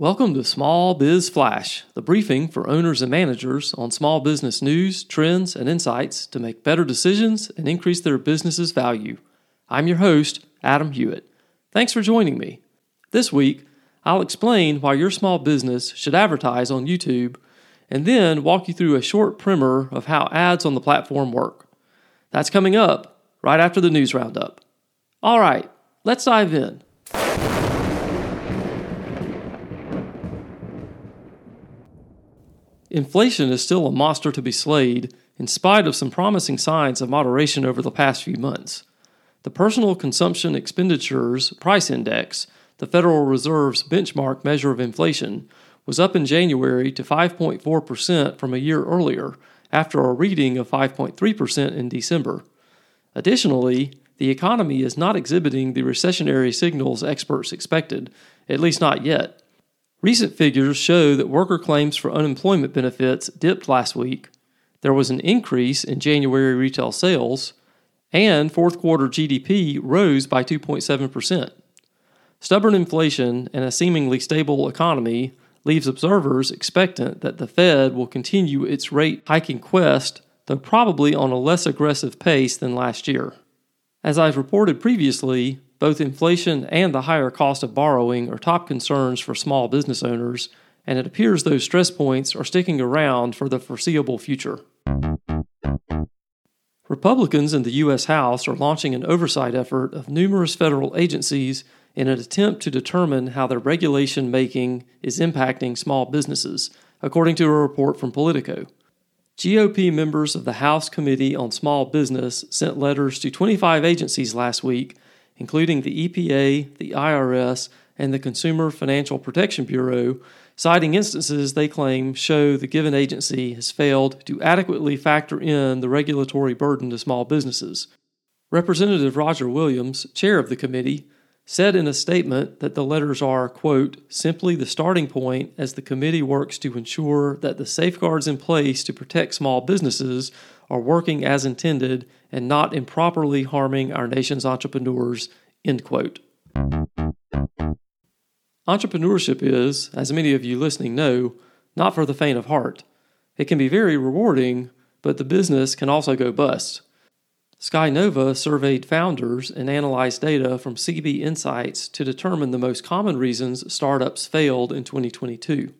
Welcome to Small Biz Flash, the briefing for owners and managers on small business news, trends, and insights to make better decisions and increase their business's value. I'm your host, Adam Hewitt. Thanks for joining me. This week, I'll explain why your small business should advertise on YouTube and then walk you through a short primer of how ads on the platform work. That's coming up right after the news roundup. All right, let's dive in. Inflation is still a monster to be slayed, in spite of some promising signs of moderation over the past few months. The Personal Consumption Expenditures Price Index, the Federal Reserve's benchmark measure of inflation, was up in January to 5.4% from a year earlier, after a reading of 5.3% in December. Additionally, the economy is not exhibiting the recessionary signals experts expected, at least not yet. Recent figures show that worker claims for unemployment benefits dipped last week. There was an increase in January retail sales, and fourth quarter GDP rose by 2.7%. Stubborn inflation and a seemingly stable economy leaves observers expectant that the Fed will continue its rate hiking quest, though probably on a less aggressive pace than last year. As I've reported previously, both inflation and the higher cost of borrowing are top concerns for small business owners, and it appears those stress points are sticking around for the foreseeable future. Republicans in the U.S. House are launching an oversight effort of numerous federal agencies in an attempt to determine how their regulation making is impacting small businesses, according to a report from Politico. GOP members of the House Committee on Small Business sent letters to 25 agencies last week including the EPA, the IRS, and the Consumer Financial Protection Bureau, citing instances they claim show the given agency has failed to adequately factor in the regulatory burden to small businesses. Representative Roger Williams, chair of the committee, said in a statement that the letters are, quote, simply the starting point as the committee works to ensure that the safeguards in place to protect small businesses are working as intended and not improperly harming our nation's entrepreneurs, end quote. Entrepreneurship is, as many of you listening know, not for the faint of heart. It can be very rewarding, but the business can also go bust. Skynova surveyed founders and analyzed data from CB Insights to determine the most common reasons startups failed in 2022.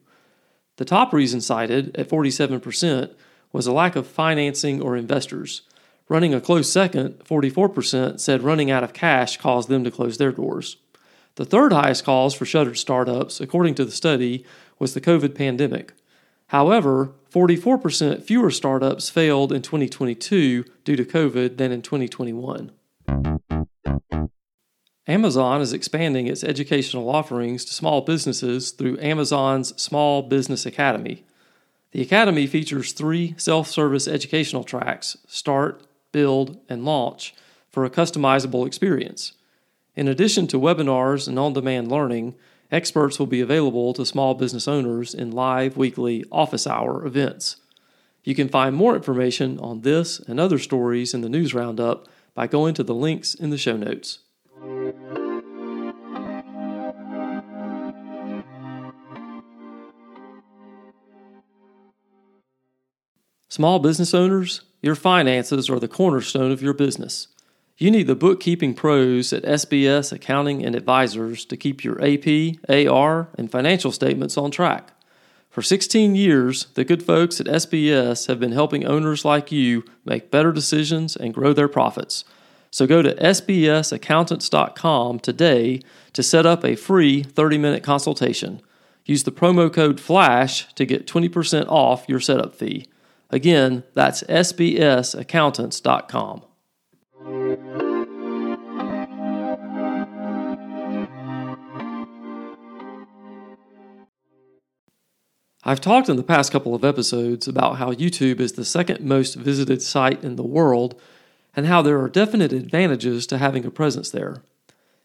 The top reason cited, at 47%, was a lack of financing or investors. Running a close second, 44%, said running out of cash caused them to close their doors. The third highest cause for shuttered startups, according to the study, was the COVID pandemic. However, 44% fewer startups failed in 2022 due to COVID than in 2021. Amazon is expanding its educational offerings to small businesses through Amazon's Small Business Academy. The Academy features three self service educational tracks Start, Build, and Launch for a customizable experience. In addition to webinars and on demand learning, Experts will be available to small business owners in live weekly office hour events. You can find more information on this and other stories in the news roundup by going to the links in the show notes. Small business owners, your finances are the cornerstone of your business. You need the bookkeeping pros at SBS Accounting and Advisors to keep your AP, AR, and financial statements on track. For 16 years, the good folks at SBS have been helping owners like you make better decisions and grow their profits. So go to sbsaccountants.com today to set up a free 30 minute consultation. Use the promo code FLASH to get 20% off your setup fee. Again, that's sbsaccountants.com. I've talked in the past couple of episodes about how YouTube is the second most visited site in the world and how there are definite advantages to having a presence there.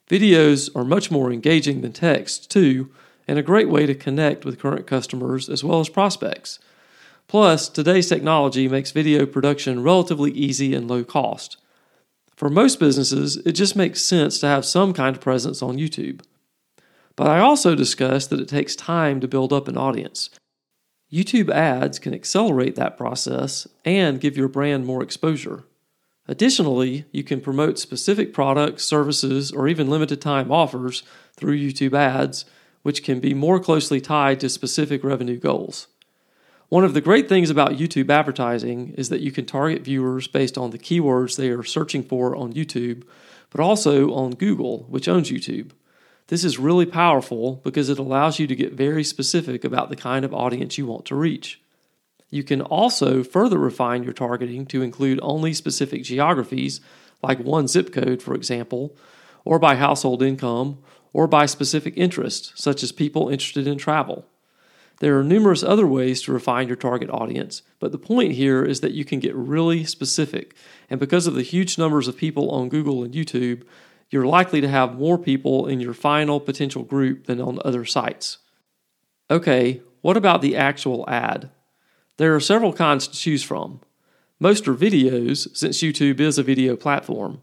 Videos are much more engaging than text, too, and a great way to connect with current customers as well as prospects. Plus, today's technology makes video production relatively easy and low cost. For most businesses, it just makes sense to have some kind of presence on YouTube. But I also discussed that it takes time to build up an audience. YouTube ads can accelerate that process and give your brand more exposure. Additionally, you can promote specific products, services, or even limited time offers through YouTube ads, which can be more closely tied to specific revenue goals. One of the great things about YouTube advertising is that you can target viewers based on the keywords they are searching for on YouTube, but also on Google, which owns YouTube. This is really powerful because it allows you to get very specific about the kind of audience you want to reach. You can also further refine your targeting to include only specific geographies, like one zip code, for example, or by household income, or by specific interest, such as people interested in travel. There are numerous other ways to refine your target audience, but the point here is that you can get really specific. And because of the huge numbers of people on Google and YouTube, you're likely to have more people in your final potential group than on other sites. Okay, what about the actual ad? There are several kinds to choose from. Most are videos, since YouTube is a video platform,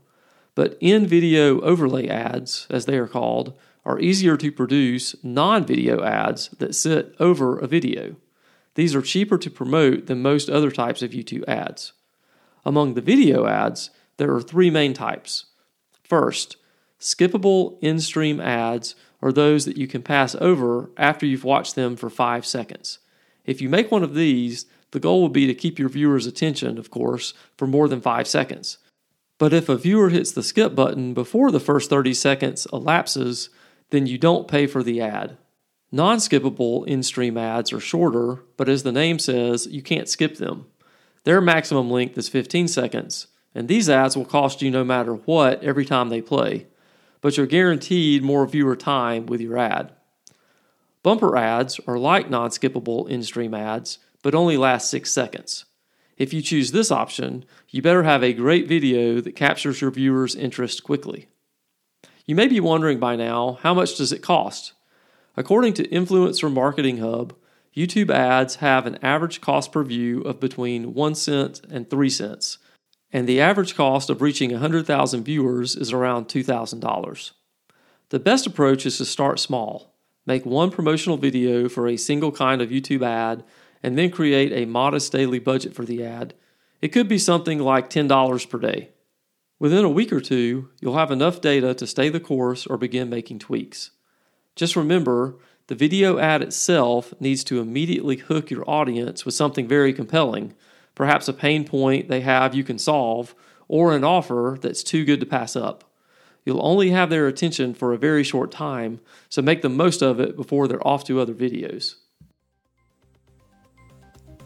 but in video overlay ads, as they are called, are easier to produce non video ads that sit over a video. These are cheaper to promote than most other types of YouTube ads. Among the video ads, there are three main types. First, Skippable in stream ads are those that you can pass over after you've watched them for five seconds. If you make one of these, the goal will be to keep your viewer's attention, of course, for more than five seconds. But if a viewer hits the skip button before the first 30 seconds elapses, then you don't pay for the ad. Non skippable in stream ads are shorter, but as the name says, you can't skip them. Their maximum length is 15 seconds, and these ads will cost you no matter what every time they play but you're guaranteed more viewer time with your ad. Bumper ads are like non skippable in stream ads, but only last six seconds. If you choose this option, you better have a great video that captures your viewers' interest quickly. You may be wondering by now how much does it cost? According to Influencer Marketing Hub, YouTube ads have an average cost per view of between 1 cent and 3 cents, and the average cost of reaching 100,000 viewers is around $2,000. The best approach is to start small. Make one promotional video for a single kind of YouTube ad and then create a modest daily budget for the ad. It could be something like $10 per day. Within a week or two, you'll have enough data to stay the course or begin making tweaks. Just remember, the video ad itself needs to immediately hook your audience with something very compelling perhaps a pain point they have you can solve, or an offer that's too good to pass up. You'll only have their attention for a very short time, so make the most of it before they're off to other videos.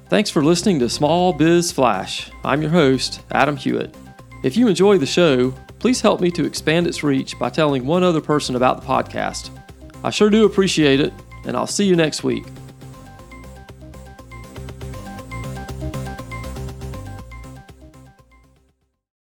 Thanks for listening to Small Biz Flash. I'm your host, Adam Hewitt. If you enjoy the show, please help me to expand its reach by telling one other person about the podcast. I sure do appreciate it, and I'll see you next week.